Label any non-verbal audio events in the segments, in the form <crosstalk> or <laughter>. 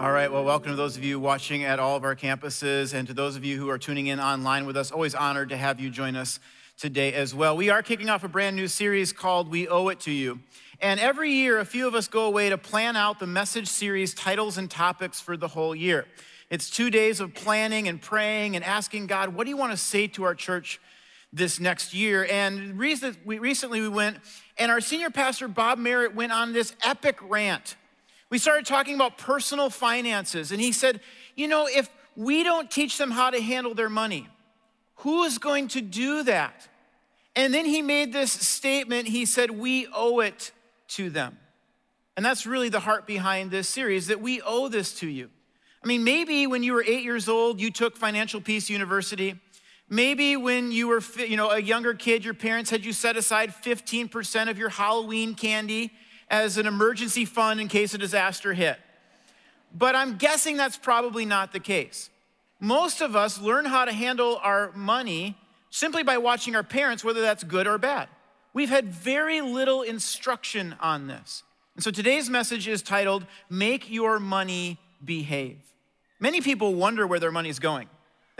All right, well, welcome to those of you watching at all of our campuses and to those of you who are tuning in online with us. Always honored to have you join us today as well. We are kicking off a brand new series called We Owe It to You. And every year, a few of us go away to plan out the message series titles and topics for the whole year. It's two days of planning and praying and asking God, what do you want to say to our church this next year? And recently we went, and our senior pastor, Bob Merritt, went on this epic rant we started talking about personal finances, and he said, You know, if we don't teach them how to handle their money, who is going to do that? And then he made this statement. He said, We owe it to them. And that's really the heart behind this series that we owe this to you. I mean, maybe when you were eight years old, you took Financial Peace University. Maybe when you were you know, a younger kid, your parents had you set aside 15% of your Halloween candy as an emergency fund in case a disaster hit. But I'm guessing that's probably not the case. Most of us learn how to handle our money simply by watching our parents, whether that's good or bad. We've had very little instruction on this. And so today's message is titled, Make Your Money Behave. Many people wonder where their money is going.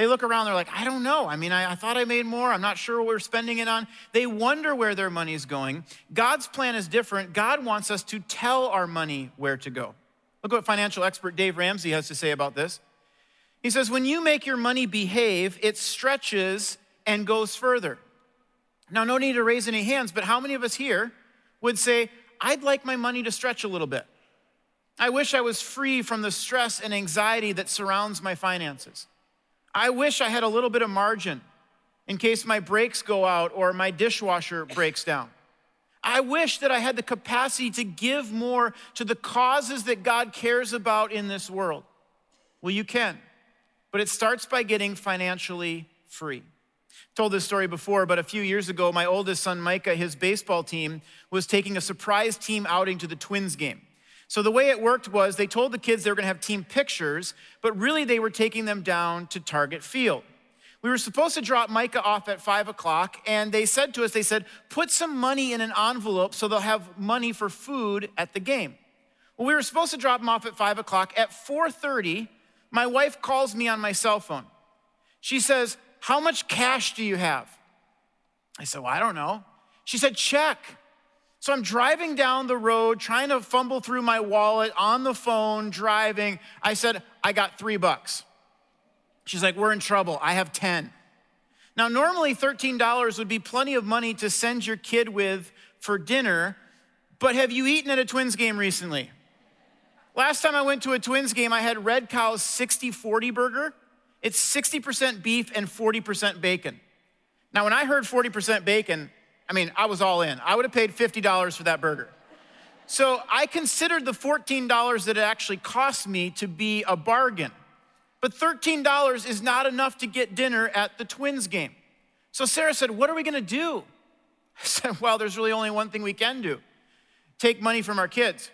They look around, they're like, I don't know. I mean, I, I, thought I made more. I'm not sure what we're spending it on. They wonder where their money is going. God's plan is different. God wants us to tell our money where to go. Look what financial expert Dave Ramsey has to say about this. He says, When you make your money behave, it stretches and goes further. Now, no need to raise any hands, but how many of us here would say, I'd like my money to stretch a little bit? I wish I was free from the stress and anxiety that surrounds my finances. I wish I had a little bit of margin in case my brakes go out or my dishwasher breaks down. I wish that I had the capacity to give more to the causes that God cares about in this world. Well, you can, but it starts by getting financially free. I've told this story before, but a few years ago, my oldest son, Micah, his baseball team was taking a surprise team outing to the Twins game. So the way it worked was they told the kids they were going to have team pictures, but really they were taking them down to Target Field. We were supposed to drop Micah off at five o'clock, and they said to us, they said, put some money in an envelope so they'll have money for food at the game. Well, we were supposed to drop them off at five o'clock. At 4:30, my wife calls me on my cell phone. She says, How much cash do you have? I said, Well, I don't know. She said, Check. So I'm driving down the road, trying to fumble through my wallet on the phone, driving. I said, I got three bucks. She's like, We're in trouble. I have 10. Now, normally $13 would be plenty of money to send your kid with for dinner, but have you eaten at a Twins game recently? Last time I went to a Twins game, I had Red Cow's 60 40 burger. It's 60% beef and 40% bacon. Now, when I heard 40% bacon, I mean, I was all in. I would have paid $50 for that burger. So I considered the $14 that it actually cost me to be a bargain. But $13 is not enough to get dinner at the Twins game. So Sarah said, What are we gonna do? <laughs> I said, Well, there's really only one thing we can do take money from our kids.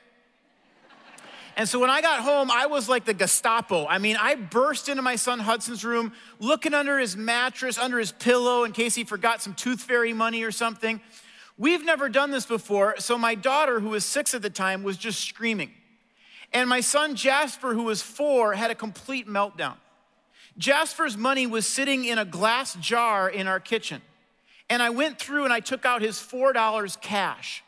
And so when I got home, I was like the Gestapo. I mean, I burst into my son Hudson's room, looking under his mattress, under his pillow, in case he forgot some tooth fairy money or something. We've never done this before, so my daughter, who was six at the time, was just screaming. And my son Jasper, who was four, had a complete meltdown. Jasper's money was sitting in a glass jar in our kitchen. And I went through and I took out his $4 cash.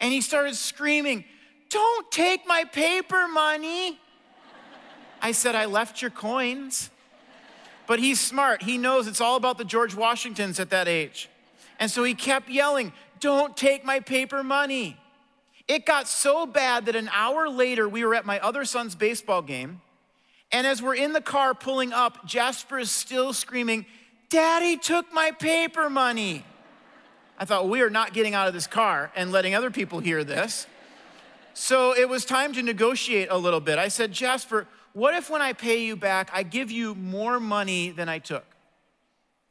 And he started screaming, don't take my paper money. I said, I left your coins. But he's smart. He knows it's all about the George Washingtons at that age. And so he kept yelling, Don't take my paper money. It got so bad that an hour later, we were at my other son's baseball game. And as we're in the car pulling up, Jasper is still screaming, Daddy took my paper money. I thought, we are not getting out of this car and letting other people hear this. So it was time to negotiate a little bit. I said, Jasper, what if when I pay you back, I give you more money than I took?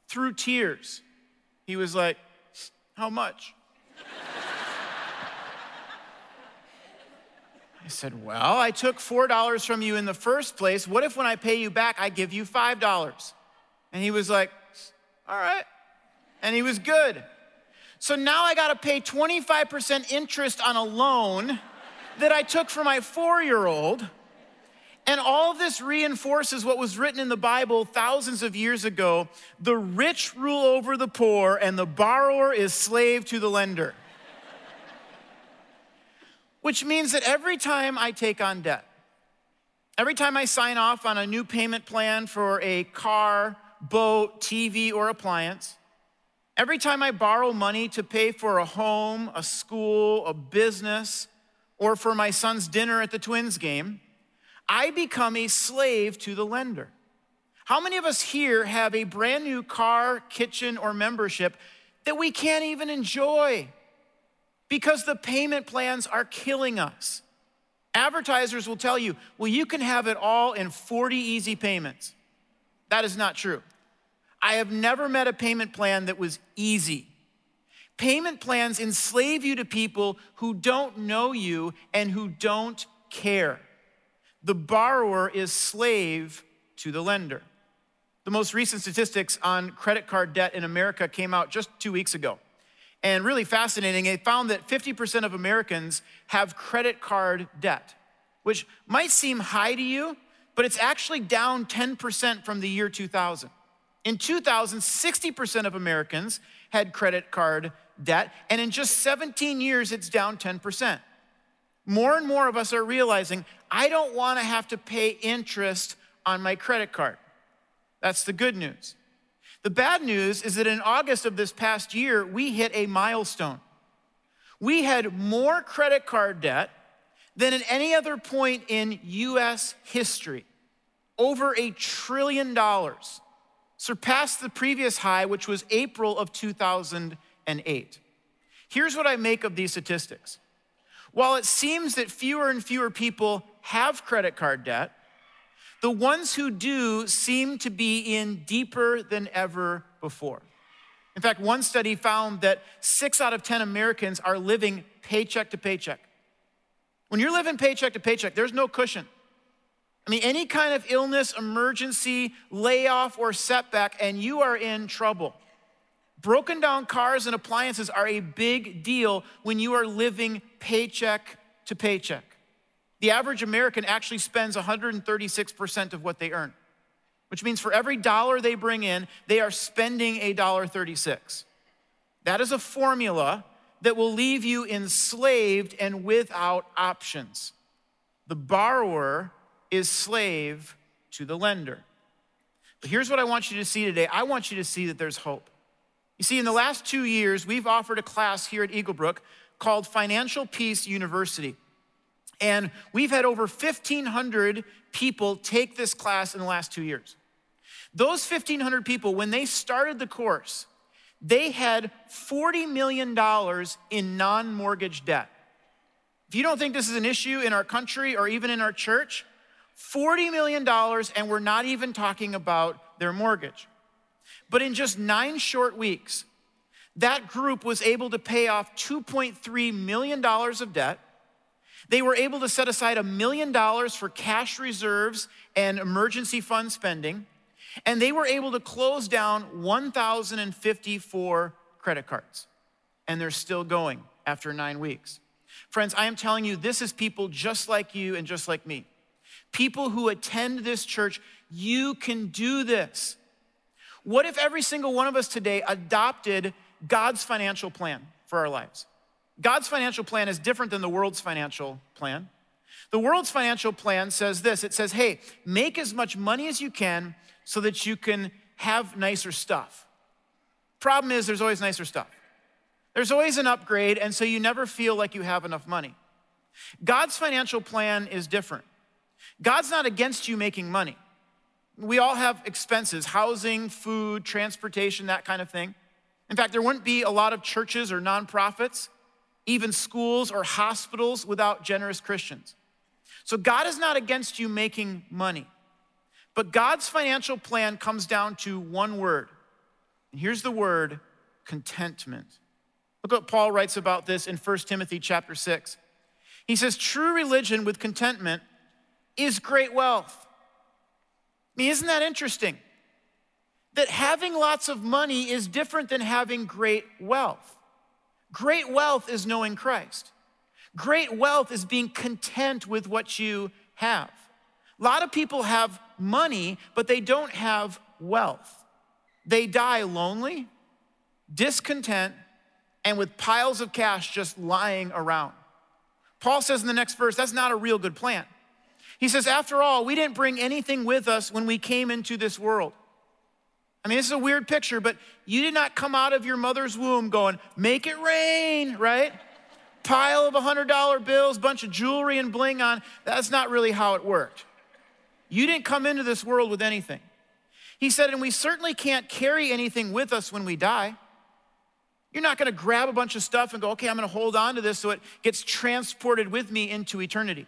Through tears. He was like, How much? I said, Well, I took $4 from you in the first place. What if when I pay you back, I give you $5? And he was like, All right. And he was good. So now I got to pay 25% interest on a loan that I took for my four year old. And all this reinforces what was written in the Bible thousands of years ago the rich rule over the poor, and the borrower is slave to the lender. Which means that every time I take on debt, every time I sign off on a new payment plan for a car, boat, TV, or appliance, every time I borrow money to pay for a home, a school, a business, or for my son's dinner at the Twins game, I become a slave to the lender. How many of us here have a brand new car, kitchen, or membership that we can't even enjoy because the payment plans are killing us? Advertisers will tell you, well, you can have it all in 40 easy payments. That is not true. I have never met a payment plan that was easy. Payment plans enslave you to people who don't know you and who don't care the borrower is slave to the lender. The most recent statistics on credit card debt in America came out just two weeks ago. And really fascinating, they found that 50% of Americans have credit card debt, which might seem high to you, but it's actually down 10% from the year 2000. In 2000, 60% of Americans had credit card debt, and in just 17 years, it's down 10%. More and more of us are realizing I don't want to have to pay interest on my credit card. That's the good news. The bad news is that in August of this past year, we hit a milestone. We had more credit card debt than at any other point in US history. Over a trillion dollars, surpassed the previous high, which was April of 2008. Here's what I make of these statistics while it seems that fewer and fewer people have credit card debt, the ones who do seem to be in deeper than ever before. In fact, one study found that six out of 10 Americans are living paycheck to paycheck. When you're living paycheck to paycheck, there's no cushion. I mean, any kind of illness, emergency, layoff, or setback, and you are in trouble. Broken down cars and appliances are a big deal when you are living paycheck to paycheck. The average American actually spends 136% of what they earn, which means for every dollar they bring in, they are spending a dollar 36. That is a formula that will leave you enslaved and without options. The borrower is slave to the lender. But here's what I want you to see today I want you to see that there's hope. You see, in the last two years, we've offered a class here at Eaglebrook called Financial Peace University. And we've had over 1,500 people take this class in the last two years. Those 1,500 people, when they started the course, they had $40 million in non mortgage debt. If you don't think this is an issue in our country or even in our church, $40 million, and we're not even talking about their mortgage. But in just nine short weeks, that group was able to pay off $2.3 million of debt. They were able to set aside a million dollars for cash reserves and emergency fund spending. And they were able to close down 1,054 credit cards. And they're still going after nine weeks. Friends, I am telling you, this is people just like you and just like me. People who attend this church, you can do this. What if every single one of us today adopted God's financial plan for our lives? God's financial plan is different than the world's financial plan. The world's financial plan says this it says, hey, make as much money as you can so that you can have nicer stuff. Problem is, there's always nicer stuff. There's always an upgrade, and so you never feel like you have enough money. God's financial plan is different. God's not against you making money. We all have expenses housing, food, transportation, that kind of thing. In fact, there wouldn't be a lot of churches or nonprofits, even schools or hospitals without generous Christians. So God is not against you making money. But God's financial plan comes down to one word. And here's the word contentment. Look what Paul writes about this in 1 Timothy chapter 6. He says, True religion with contentment is great wealth. I mean, isn't that interesting? That having lots of money is different than having great wealth. Great wealth is knowing Christ. Great wealth is being content with what you have. A lot of people have money, but they don't have wealth. They die lonely, discontent, and with piles of cash just lying around. Paul says in the next verse, that's not a real good plan. He says, after all, we didn't bring anything with us when we came into this world. I mean, this is a weird picture, but you did not come out of your mother's womb going, make it rain, right? Pile of $100 bills, bunch of jewelry and bling on. That's not really how it worked. You didn't come into this world with anything. He said, and we certainly can't carry anything with us when we die. You're not going to grab a bunch of stuff and go, okay, I'm going to hold on to this so it gets transported with me into eternity.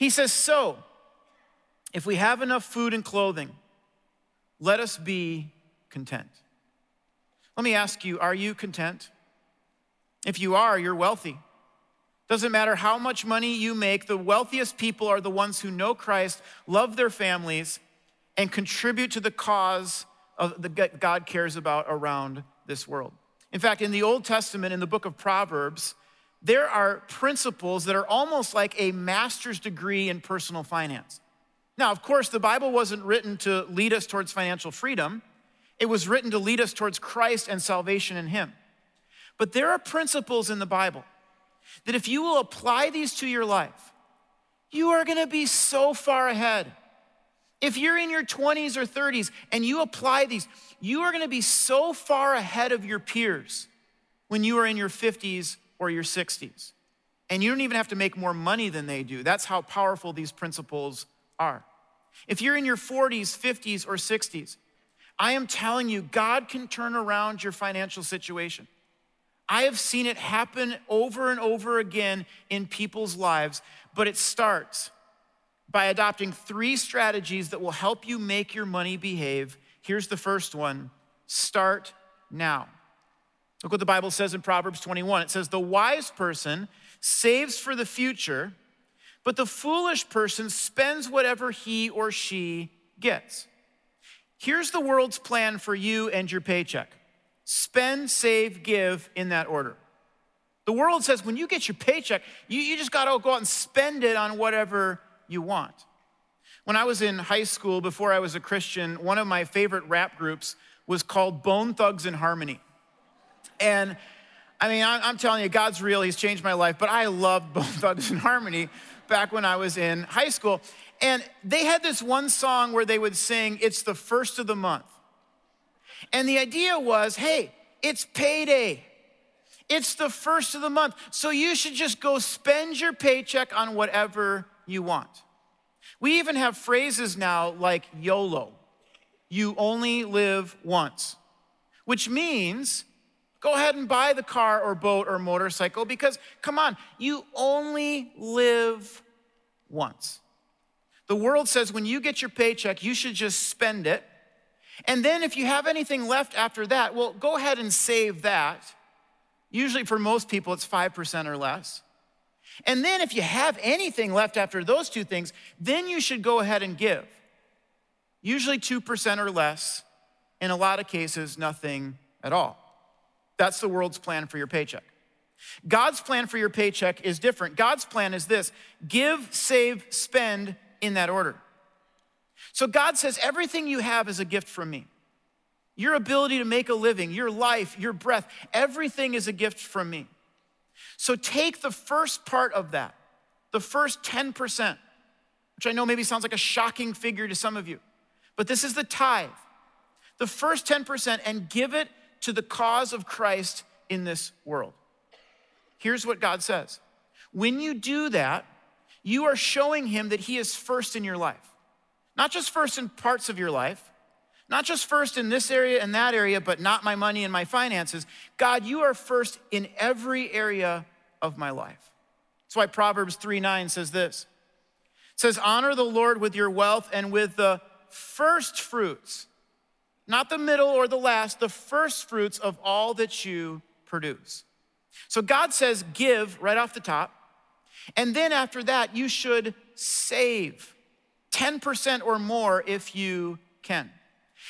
He says, so if we have enough food and clothing, let us be content. Let me ask you, are you content? If you are, you're wealthy. Doesn't matter how much money you make, the wealthiest people are the ones who know Christ, love their families, and contribute to the cause of the God cares about around this world. In fact, in the Old Testament, in the book of Proverbs, there are principles that are almost like a master's degree in personal finance. Now, of course, the Bible wasn't written to lead us towards financial freedom, it was written to lead us towards Christ and salvation in Him. But there are principles in the Bible that if you will apply these to your life, you are gonna be so far ahead. If you're in your 20s or 30s and you apply these, you are gonna be so far ahead of your peers when you are in your 50s or your 60s. And you don't even have to make more money than they do. That's how powerful these principles are. If you're in your 40s, 50s, or 60s, I am telling you, God can turn around your financial situation. I have seen it happen over and over again in people's lives, but it starts by adopting three strategies that will help you make your money behave. Here's the first one start now. Look what the Bible says in Proverbs 21. It says, The wise person saves for the future, but the foolish person spends whatever he or she gets. Here's the world's plan for you and your paycheck spend, save, give in that order. The world says when you get your paycheck, you, you just gotta go out and spend it on whatever you want. When I was in high school, before I was a Christian, one of my favorite rap groups was called Bone Thugs-n-Harmony. And I mean, I'm telling you, God's real. He's changed my life. But I loved <laughs> Bone Thugs-n-Harmony back when I was in high school. And they had this one song where they would sing, It's the first of the month. And the idea was, hey, it's payday. It's the first of the month. So you should just go spend your paycheck on whatever you want. We even have phrases now like YOLO, you only live once, which means go ahead and buy the car or boat or motorcycle because, come on, you only live once. The world says when you get your paycheck, you should just spend it. And then if you have anything left after that, well, go ahead and save that. Usually for most people, it's 5% or less. And then if you have anything left after those two things, then you should go ahead and give. Usually 2% or less, in a lot of cases, nothing at all. That's the world's plan for your paycheck. God's plan for your paycheck is different. God's plan is this give, save, spend in that order. So God says, everything you have is a gift from me. Your ability to make a living, your life, your breath, everything is a gift from me. So take the first part of that, the first 10%, which I know maybe sounds like a shocking figure to some of you, but this is the tithe. The first 10% and give it to the cause of Christ in this world. Here's what God says when you do that, you are showing him that he is first in your life. Not just first in parts of your life, not just first in this area and that area, but not my money and my finances. God, you are first in every area of my life. That's why Proverbs 3 9 says this. It says, Honor the Lord with your wealth and with the first fruits, not the middle or the last, the first fruits of all that you produce. So God says, Give right off the top. And then after that, you should save 10% or more if you can.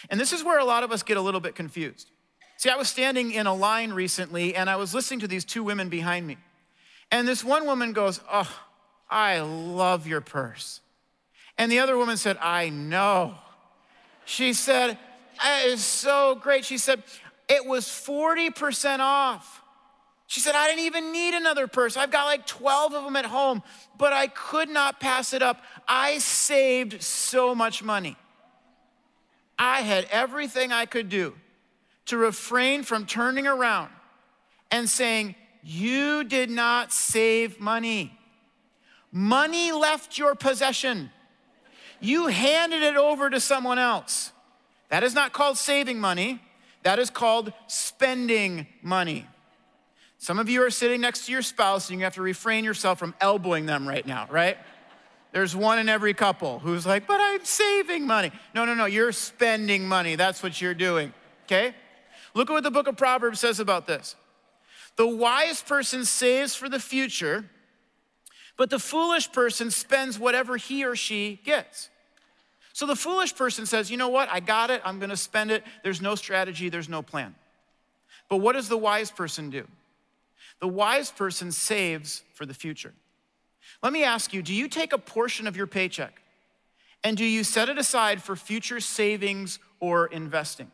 And this is where a lot of us get a little bit confused. See, I was standing in a line recently and I was listening to these two women behind me. And this one woman goes, Oh, I love your purse. And the other woman said, I know. She said, It is so great. She said, It was 40% off. She said, I didn't even need another purse. I've got like 12 of them at home, but I could not pass it up. I saved so much money. I had everything I could do to refrain from turning around and saying, You did not save money. Money left your possession you handed it over to someone else. That is not called saving money, that is called spending money. Some of you are sitting next to your spouse and you have to refrain yourself from elbowing them right now, right? There's one in every couple who's like, but I'm saving money. No, no, no, you're spending money. That's what you're doing, okay? Look at what the book of Proverbs says about this. The wise person saves for the future but the foolish person spends whatever he or she gets. So the foolish person says, you know what, I got it, I'm gonna spend it. There's no strategy, there's no plan. But what does the wise person do? The wise person saves for the future. Let me ask you do you take a portion of your paycheck and do you set it aside for future savings or investing?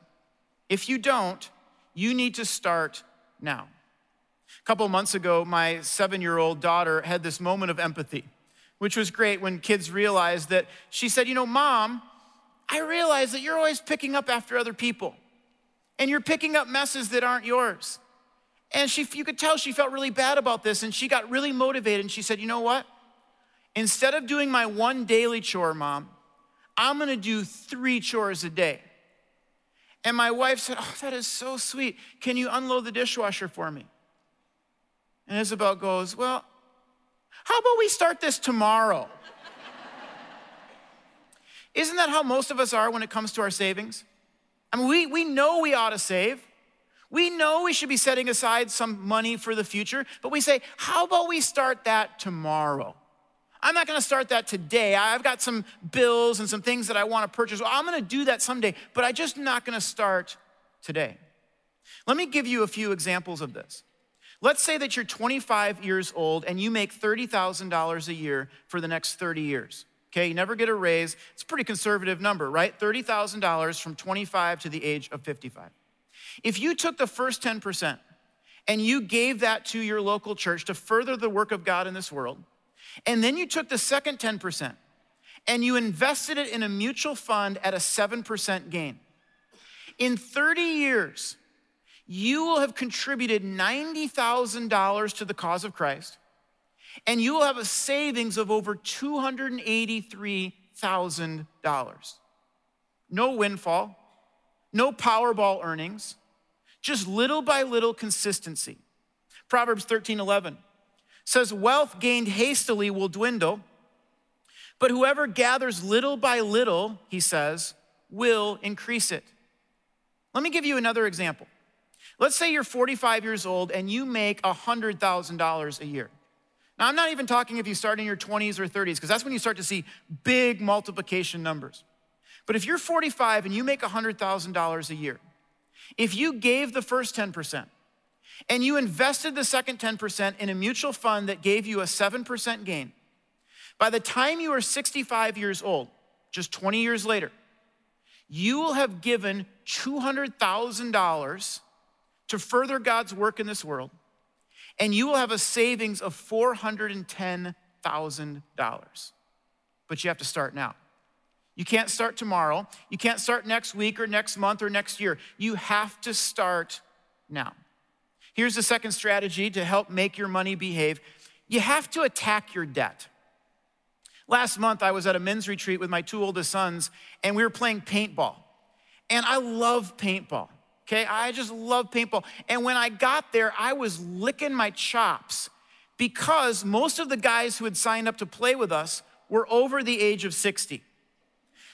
If you don't, you need to start now. A couple months ago, my seven year old daughter had this moment of empathy, which was great when kids realized that she said, You know, mom, I realize that you're always picking up after other people, and you're picking up messes that aren't yours. And she, you could tell she felt really bad about this, and she got really motivated. And she said, You know what? Instead of doing my one daily chore, mom, I'm gonna do three chores a day. And my wife said, Oh, that is so sweet. Can you unload the dishwasher for me? And Isabel goes, Well, how about we start this tomorrow? Isn't that how most of us are when it comes to our savings? I mean, we, we know we ought to save. We know we should be setting aside some money for the future, but we say, How about we start that tomorrow? I'm not gonna start that today. I've got some bills and some things that I wanna purchase. Well, I'm gonna do that someday, but I'm just not gonna start today. Let me give you a few examples of this. Let's say that you're 25 years old and you make $30,000 a year for the next 30 years. Okay, you never get a raise. It's a pretty conservative number, right? $30,000 from 25 to the age of 55. If you took the first 10% and you gave that to your local church to further the work of God in this world, and then you took the second 10% and you invested it in a mutual fund at a 7% gain, in 30 years, you will have contributed $90,000 to the cause of Christ, and you will have a savings of over $283,000. No windfall, no Powerball earnings, just little by little consistency. Proverbs 13 11 says, Wealth gained hastily will dwindle, but whoever gathers little by little, he says, will increase it. Let me give you another example. Let's say you're 45 years old and you make $100,000 a year. Now, I'm not even talking if you start in your 20s or 30s, because that's when you start to see big multiplication numbers. But if you're 45 and you make $100,000 a year, if you gave the first 10% and you invested the second 10% in a mutual fund that gave you a 7% gain, by the time you are 65 years old, just 20 years later, you will have given $200,000 to further God's work in this world, and you will have a savings of $410,000. But you have to start now. You can't start tomorrow. You can't start next week or next month or next year. You have to start now. Here's the second strategy to help make your money behave you have to attack your debt. Last month, I was at a men's retreat with my two oldest sons, and we were playing paintball. And I love paintball. Okay, I just love paintball. And when I got there, I was licking my chops because most of the guys who had signed up to play with us were over the age of 60.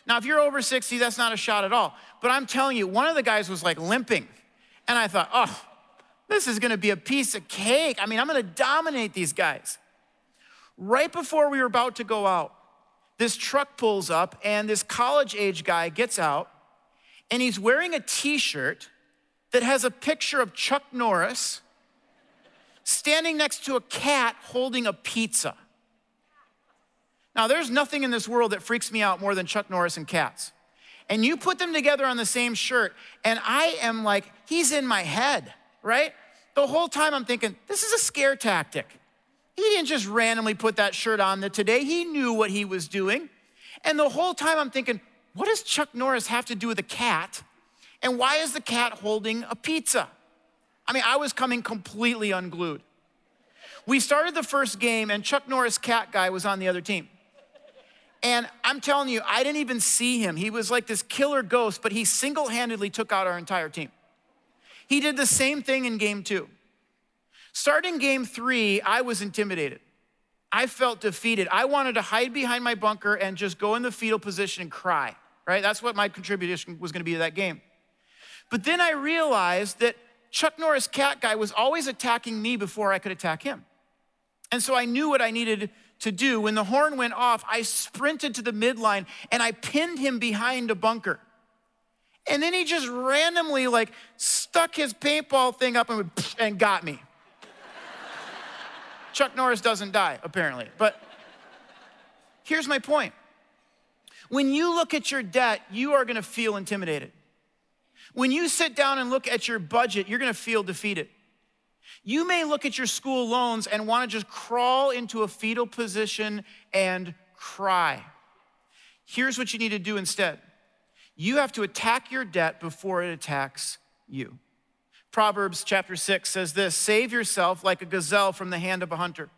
Now, if you're over 60, that's not a shot at all. But I'm telling you, one of the guys was like limping. And I thought, oh, this is gonna be a piece of cake. I mean, I'm gonna dominate these guys. Right before we were about to go out, this truck pulls up, and this college age guy gets out, and he's wearing a t shirt that has a picture of Chuck Norris standing next to a cat holding a pizza. Now, there's nothing in this world that freaks me out more than Chuck Norris and cats. And you put them together on the same shirt, and I am like, he's in my head, right? The whole time I'm thinking, this is a scare tactic. He didn't just randomly put that shirt on that today. He knew what he was doing. And the whole time I'm thinking, what does Chuck Norris have to do with a cat? And why is the cat holding a pizza? I mean, I was coming completely unglued. We started the first game, and Chuck Norris cat guy was on the other team. And I'm telling you, I didn't even see him. He was like this killer ghost, but he single handedly took out our entire team. He did the same thing in game two. Starting game three, I was intimidated. I felt defeated. I wanted to hide behind my bunker and just go in the fetal position and cry, right? That's what my contribution was gonna be to that game. But then I realized that Chuck Norris cat guy was always attacking me before I could attack him. And so I knew what I needed to do. When the horn went off, I sprinted to the midline and I pinned him behind a bunker. And then he just randomly like stuck his paintball thing up and, and got me. <laughs> Chuck Norris doesn't die, apparently. But here's my point. When you look at your debt, you are gonna feel intimidated. When you sit down and look at your budget, you're gonna feel defeated. You may look at your school loans and want to just crawl into a fetal position and cry. Here's what you need to do instead you have to attack your debt before it attacks you. Proverbs chapter 6 says this Save yourself like a gazelle from the hand of a hunter.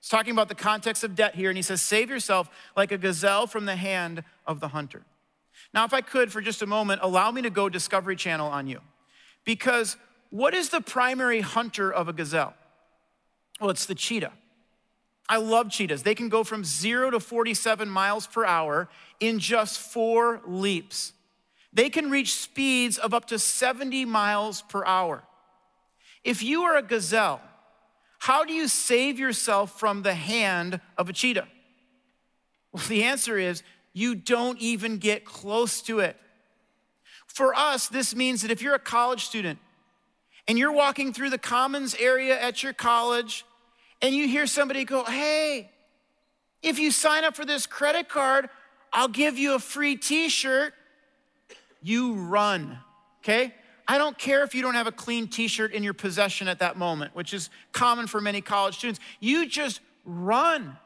He's talking about the context of debt here, and he says, Save yourself like a gazelle from the hand of the hunter. Now, if I could for just a moment, allow me to go Discovery Channel on you. Because what is the primary hunter of a gazelle? Well, it's the cheetah. I love cheetahs. They can go from zero to 47 miles per hour in just four leaps. They can reach speeds of up to 70 miles per hour. If you are a gazelle, how do you save yourself from the hand of a cheetah? Well, the answer is you don't even get close to it. For us, this means that if you're a college student and you're walking through the commons area at your college and you hear somebody go, Hey, if you sign up for this credit card, I'll give you a free t shirt. You run, okay? I don't care if you don't have a clean t shirt in your possession at that moment, which is common for many college students. You just run.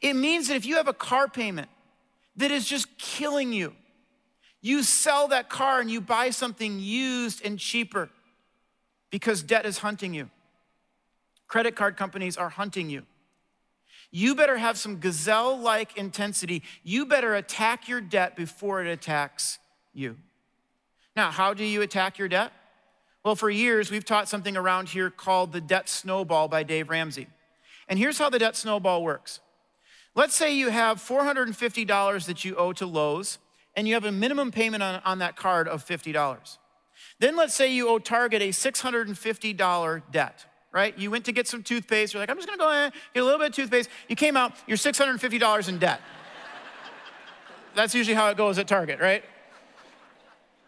It means that if you have a car payment that is just killing you, you sell that car and you buy something used and cheaper because debt is hunting you. Credit card companies are hunting you. You better have some gazelle like intensity. You better attack your debt before it attacks you. Now, how do you attack your debt? Well, for years, we've taught something around here called the debt snowball by Dave Ramsey. And here's how the debt snowball works. Let's say you have $450 that you owe to Lowe's, and you have a minimum payment on, on that card of $50. Then let's say you owe Target a $650 debt, right? You went to get some toothpaste. You're like, I'm just gonna go get a little bit of toothpaste. You came out, you're $650 in debt. <laughs> That's usually how it goes at Target, right?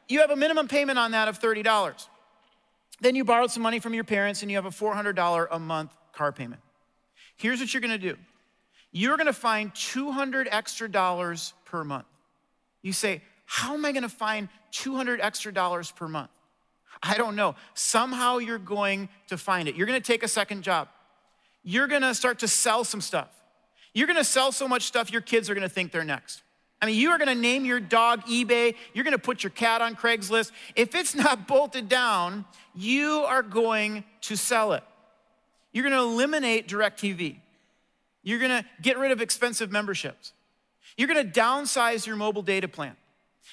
You have a minimum payment on that of $30. Then you borrowed some money from your parents and you have a $400 a month car payment. Here's what you're gonna do you're gonna find 200 extra dollars per month. You say, How am I gonna find 200 extra dollars per month? I don't know. Somehow you're going to find it. You're gonna take a second job. You're gonna start to sell some stuff. You're gonna sell so much stuff, your kids are gonna think they're next. I mean, you are gonna name your dog eBay, you're gonna put your cat on Craigslist. If it's not bolted down, you are going to sell it. You're gonna eliminate DirecTV. You're gonna get rid of expensive memberships. You're gonna downsize your mobile data plan.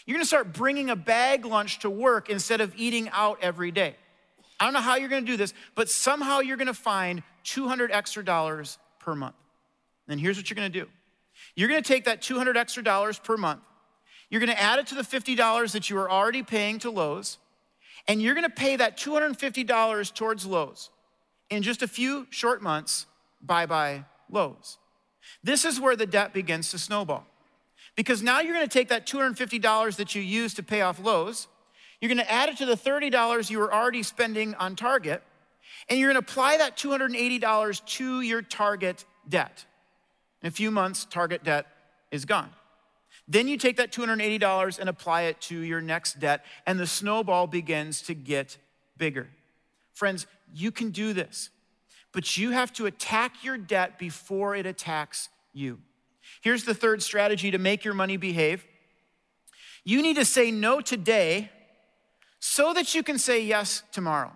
You're gonna start bringing a bag lunch to work instead of eating out every day. I don't know how you're gonna do this, but somehow you're gonna find 200 extra dollars per month. Then here's what you're gonna do you're gonna take that 200 extra dollars per month, you're gonna add it to the $50 that you are already paying to Lowe's, and you're gonna pay that $250 towards Lowe's. In just a few short months, Bye bye bye Lowe's. This is where the debt begins to snowball. Because now you're gonna take that $250 that you used to pay off Lowe's, you're gonna add it to the $30 you were already spending on Target, and you're gonna apply that $280 to your Target debt. In a few months, Target debt is gone. Then you take that $280 and apply it to your next debt, and the snowball begins to get bigger. Friends, you can do this, but you have to attack your debt before it attacks you. Here's the third strategy to make your money behave you need to say no today so that you can say yes tomorrow.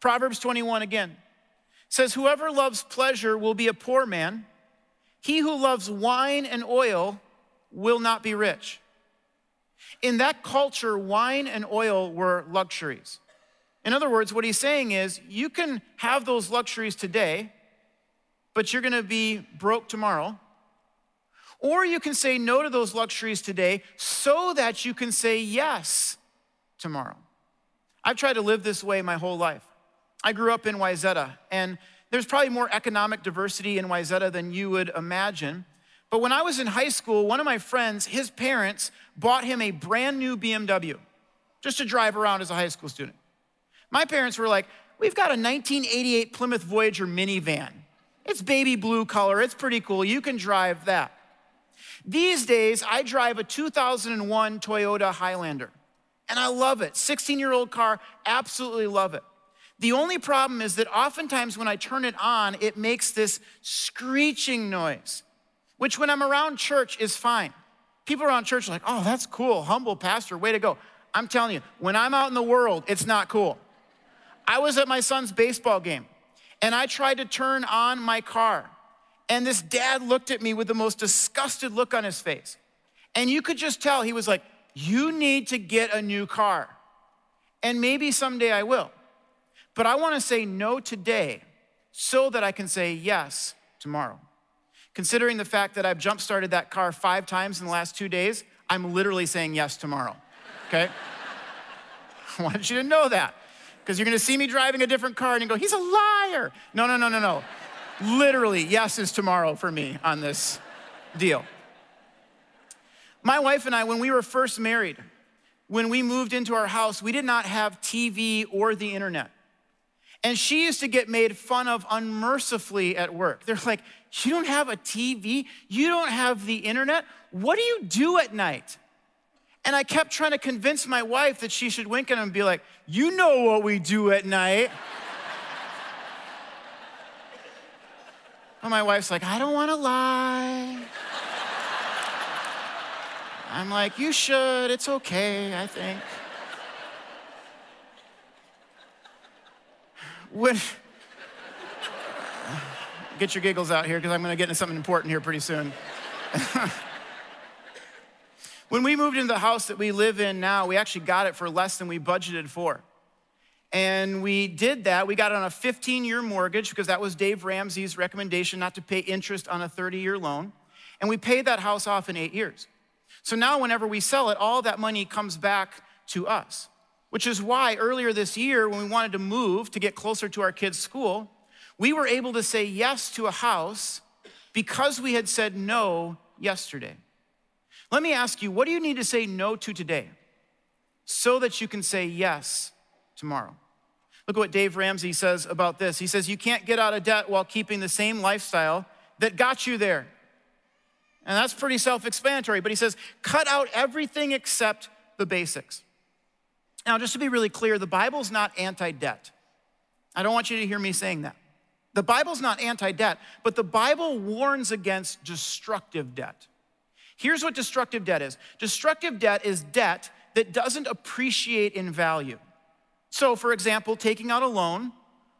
Proverbs 21 again says, Whoever loves pleasure will be a poor man. He who loves wine and oil will not be rich. In that culture, wine and oil were luxuries. In other words, what he's saying is you can have those luxuries today, but you're gonna be broke tomorrow. Or you can say no to those luxuries today so that you can say yes tomorrow. I've tried to live this way my whole life. I grew up in Wayzata, and there's probably more economic diversity in Wayzata than you would imagine. But when I was in high school, one of my friends, his parents bought him a brand new BMW just to drive around as a high school student. My parents were like, We've got a 1988 Plymouth Voyager minivan. It's baby blue color, it's pretty cool. You can drive that. These days, I drive a 2001 Toyota Highlander, and I love it. 16 year old car, absolutely love it. The only problem is that oftentimes when I turn it on, it makes this screeching noise which when I'm around church is fine. People around church are like, oh, that's cool, humble pastor, way to go. I'm telling you, when I'm out in the world, it's not cool. I was at my son's baseball game and I tried to turn on my car, and this dad looked at me with the most disgusted look on his face. And you could just tell he was like, You need to get a new car. And maybe someday I will. But I wanna say no today so that I can say yes tomorrow. Considering the fact that I've jump started that car five times in the last two days, I'm literally saying yes tomorrow, okay? <laughs> I wanted you to know that because you're gonna see me driving a different car and you go, he's a liar. No, no, no, no, no. literally, yes is tomorrow for me on this deal. My wife and I, when we were first married, when we moved into our house, we did not have TV or the internet. And she used to get made fun of unmercifully at work. They're like, You don't have a TV? You don't have the internet? What do you do at night? And I kept trying to convince my wife that she should wink at him and be like, You know what we do at night. and my wife's like, I don't wanna lie. I'm like, You should, it's okay, I think. When, get your giggles out here because I'm going to get into something important here pretty soon. <laughs> when we moved into the house that we live in now, we actually got it for less than we budgeted for. And we did that. We got on a 15 year mortgage because that was Dave Ramsey's recommendation not to pay interest on a 30 year loan. And we paid that house off in eight years. So now, whenever we sell it, all that money comes back to us which is why earlier this year, when we wanted to move to get closer to our kids' school, we were able to say yes to a house because we had said no yesterday. Let me ask you, what do you need to say no to today so that you can say yes tomorrow? Look at what Dave Ramsey says about this. He says, You can't get out of debt while keeping the same lifestyle that got you there. And that's pretty self explanatory, but he says, Cut out everything except the basics. Now, just to be really clear, the Bible's not anti debt. I don't want you to hear me saying that. The Bible's not anti debt, but the Bible warns against destructive debt. Here's what destructive debt is destructive debt is debt that doesn't appreciate in value. So, for example, taking out a loan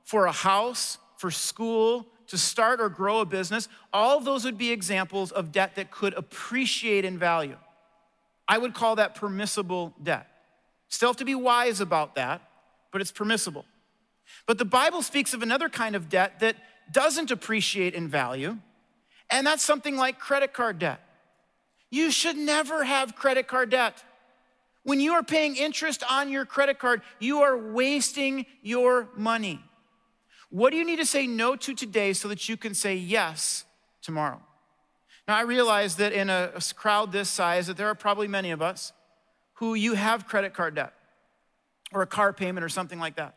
for a house, for school, to start or grow a business, all of those would be examples of debt that could appreciate in value. I would call that permissible debt. Still have to be wise about that, but it's permissible. But the Bible speaks of another kind of debt that doesn't appreciate in value, and that's something like credit card debt. You should never have credit card debt. When you are paying interest on your credit card, you are wasting your money. What do you need to say no to today so that you can say yes tomorrow? Now, I realize that in a, crowd this size, that there are probably many of us who you have credit card debt or a car payment or something like that,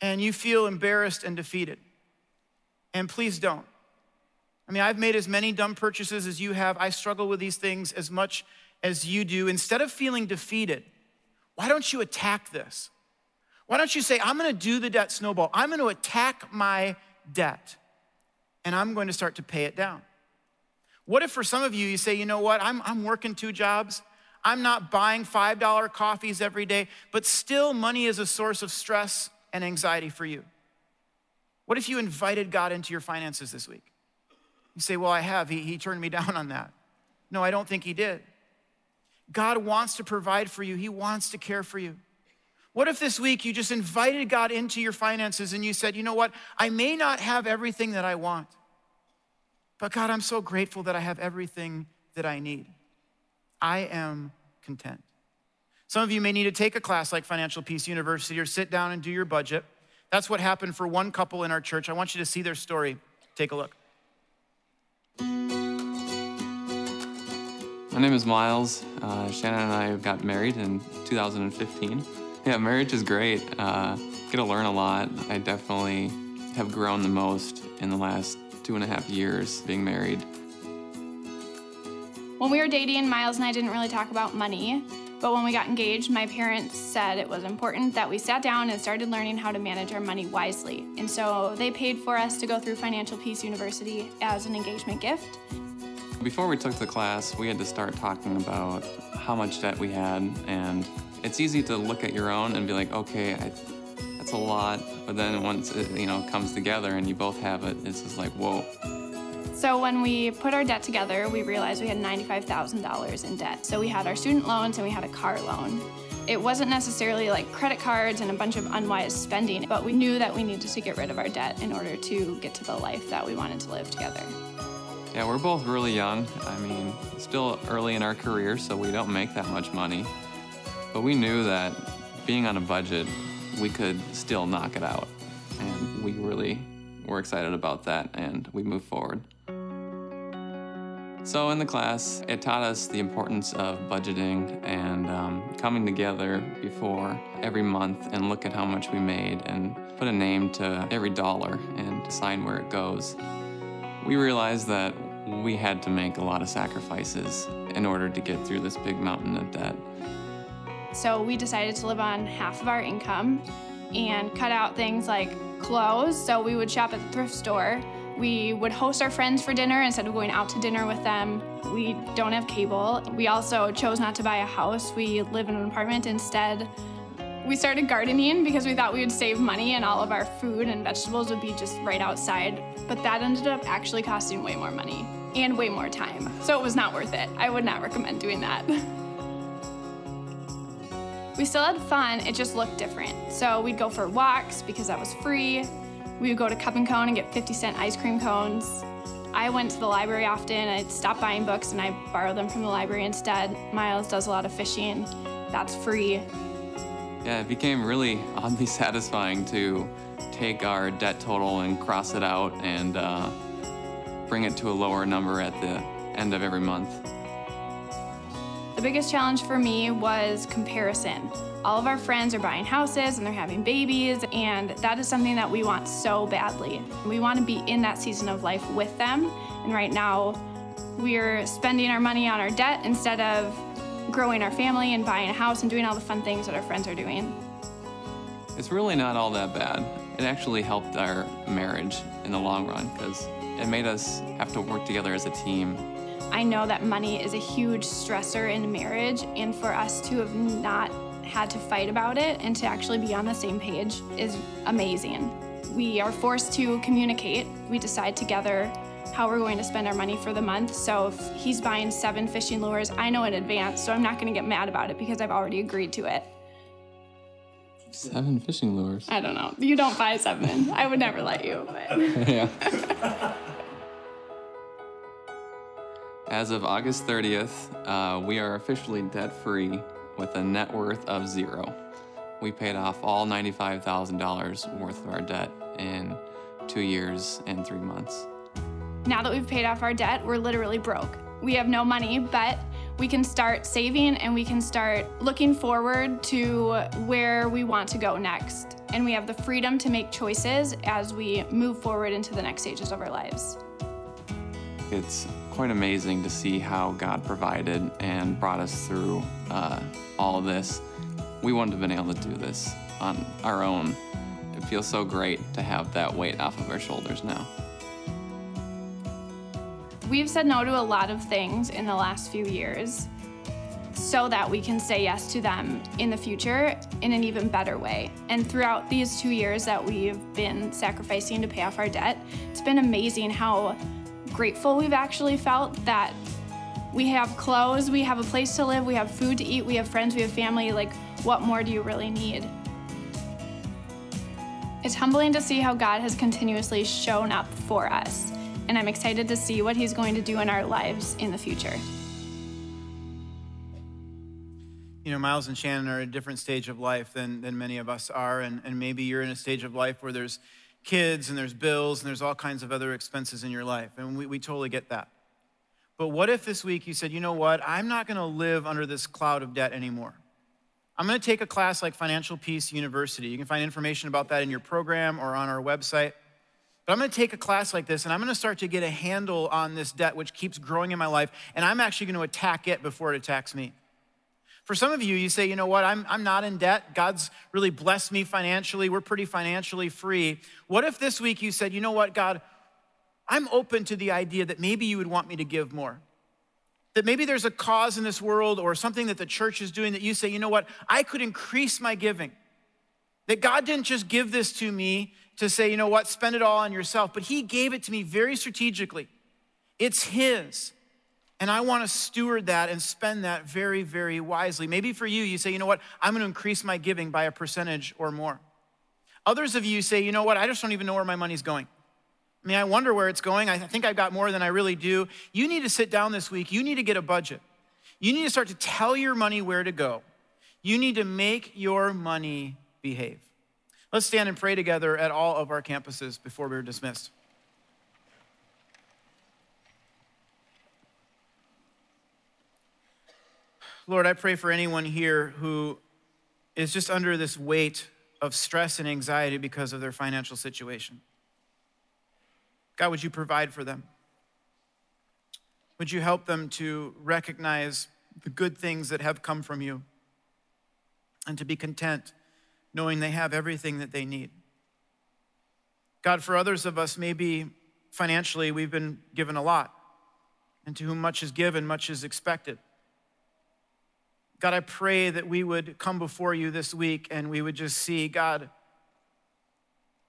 and you feel embarrassed and defeated. And please don't. I mean, I've made as many dumb purchases as you have. I struggle with these things as much as you do. Instead of feeling defeated, why don't you attack this? Why don't you say, I'm gonna do the debt snowball? I'm gonna attack my debt and I'm going to start to pay it down. What if for some of you, you say, you know what, I'm, I'm working two jobs, I'm not buying $5 coffees every day, but still money is a source of stress and anxiety for you? What if you invited God into your finances this week? You say, well, I have. He, he turned me <laughs> down on that. No, I don't think He did. God wants to provide for you, He wants to care for you. What if this week you just invited God into your finances and you said, you know what? I may not have everything that I want, but God, I'm so grateful that I have everything that I need. I am content. Some of you may need to take a class like Financial Peace University or sit down and do your budget. That's what happened for one couple in our church. I want you to see their story. Take a look. My name is Miles. Uh, Shannon and I got married in 2015. Yeah, marriage is great. Uh, get to learn a lot. I definitely have grown the most in the last two and a half years being married. When we were dating, Miles and I didn't really talk about money. But when we got engaged, my parents said it was important that we sat down and started learning how to manage our money wisely. And so they paid for us to go through Financial Peace University as an engagement gift. Before we took the class, we had to start talking about how much debt we had and it's easy to look at your own and be like, okay, I, that's a lot. But then once it you know comes together and you both have it, it's just like, whoa. So when we put our debt together, we realized we had $95,000 in debt. So we had our student loans and we had a car loan. It wasn't necessarily like credit cards and a bunch of unwise spending, but we knew that we needed to get rid of our debt in order to get to the life that we wanted to live together. Yeah, we're both really young. I mean, still early in our career, so we don't make that much money. But we knew that being on a budget, we could still knock it out. And we really were excited about that, and we moved forward. So, in the class, it taught us the importance of budgeting and um, coming together before every month and look at how much we made and put a name to every dollar and decide where it goes. We realized that we had to make a lot of sacrifices in order to get through this big mountain of debt. So we decided to live on half of our income and cut out things like clothes. So we would shop at the thrift store. We would host our friends for dinner instead of going out to dinner with them. We don't have cable. We also chose not to buy a house. We live in an apartment instead. We started gardening because we thought we would save money and all of our food and vegetables would be just right outside. But that ended up actually costing way more money and way more time. So it was not worth it. I would not recommend doing that. <laughs> We still had fun, it just looked different. So we'd go for walks because that was free. We would go to Cup and Cone and get 50 cent ice cream cones. I went to the library often. I'd stop buying books and I borrowed them from the library instead. Miles does a lot of fishing. That's free. Yeah, it became really <laughs> oddly satisfying to take our debt total and cross it out and uh, bring it to a lower number at the end of every month. The biggest challenge for me was comparison. All of our friends are buying houses and they're having babies, and that is something that we want so badly. We want to be in that season of life with them, and right now we're spending our money on our debt instead of growing our family and buying a house and doing all the fun things that our friends are doing. It's really not all that bad. It actually helped our marriage in the long run because it made us have to work together as a team I know that money is a huge stressor in marriage, and for us to have not had to fight about it and to actually be on the same page is amazing. We are forced to communicate. We decide together how we're going to spend our money for the month. So if he's buying seven fishing lures, I know in advance, so I'm not going to get mad about it because I've already agreed to it. Seven fishing lures? I don't know. You don't buy seven. I would never let you. But. <laughs> yeah. As of August 30th, uh, we are officially debt free with a net worth of zero. We paid off all $95,000 worth of our debt in two years and three months. Now that we've paid off our debt, we're literally broke. We have no money, but we can start saving and we can start looking forward to where we want to go next. And we have the freedom to make choices as we move forward into the next stages of our lives. It's quite amazing to see how God provided and brought us through uh, all this. We wouldn't have been able to do this on our own. It feels so great to have that weight off of our shoulders now. We've said no to a lot of things in the last few years so that we can say yes to them in the future in an even better way. And throughout these two years that we've been sacrificing to pay off our debt, it's been amazing how grateful we've actually felt that we have clothes, we have a place to live, we have food to eat, we have friends, we have family. Like, what more do you really need? It's humbling to see how God has continuously shown up for us and I'm excited to see what He's going to do in our lives in the future. You know, Miles and Shannon are at a different stage of life than, than many of us are, and, and maybe you're in a stage of life where there's kids and there's bills and there's all kinds of other expenses in your life, and we, we totally get that. But what if this week you said, you know what, I'm not gonna live under this cloud of debt anymore? I'm gonna take a class like Financial Peace University. You can find information about that in your program or on our website. But I'm going to take a class like this and I'm going to start to get a handle on this debt, which keeps growing in my life, and I'm actually going to attack it before it attacks me. For some of you, you say, you know what, I'm, I'm not in debt. God's really blessed me financially. We're pretty financially free. What if this week you said, you know what, God, I'm open to the idea that maybe you would want me to give more? That maybe there's a cause in this world or something that the church is doing that you say, you know what, I could increase my giving. That God didn't just give this to me to say, you know what, spend it all on yourself, but He gave it to me very strategically. It's His. And I want to steward that and spend that very, very wisely. Maybe for you, you say, you know what, I'm going to increase my giving by a percentage or more. Others of you say, you know what, I just don't even know where my money's going. I mean, I wonder where it's going. I think I've got more than I really do. You need to sit down this week. You need to get a budget. You need to start to tell your money where to go. You need to make your money behave. Let's stand and pray together at all of our campuses before we're dismissed. Lord, I pray for anyone here who is just under this weight of stress and anxiety because of their financial situation. God, would you provide for them? Would you help them to recognize the good things that have come from you and to be content knowing they have everything that they need. God, for others of us, maybe financially we've been given a lot, and to whom much is given, much is expected. God, I pray that we would come before you this week and we would just see, God,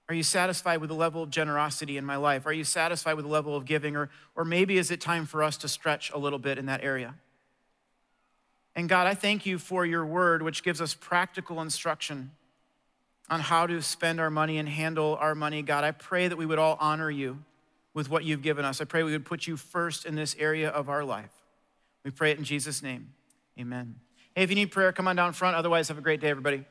are you satisfied with the level of generosity in my life? Are you satisfied with the level of giving? Or, or maybe is it time for us to stretch a little bit in that area? And God, I thank you for your word, which gives us practical instruction on how to spend our money and handle our money, God, I pray that we would all honor you with what you've given us. I pray we would put you first in this area of our life. We pray it in Jesus' name. Amen. Hey, if you need prayer, come on down front. Otherwise, have a great day, everybody.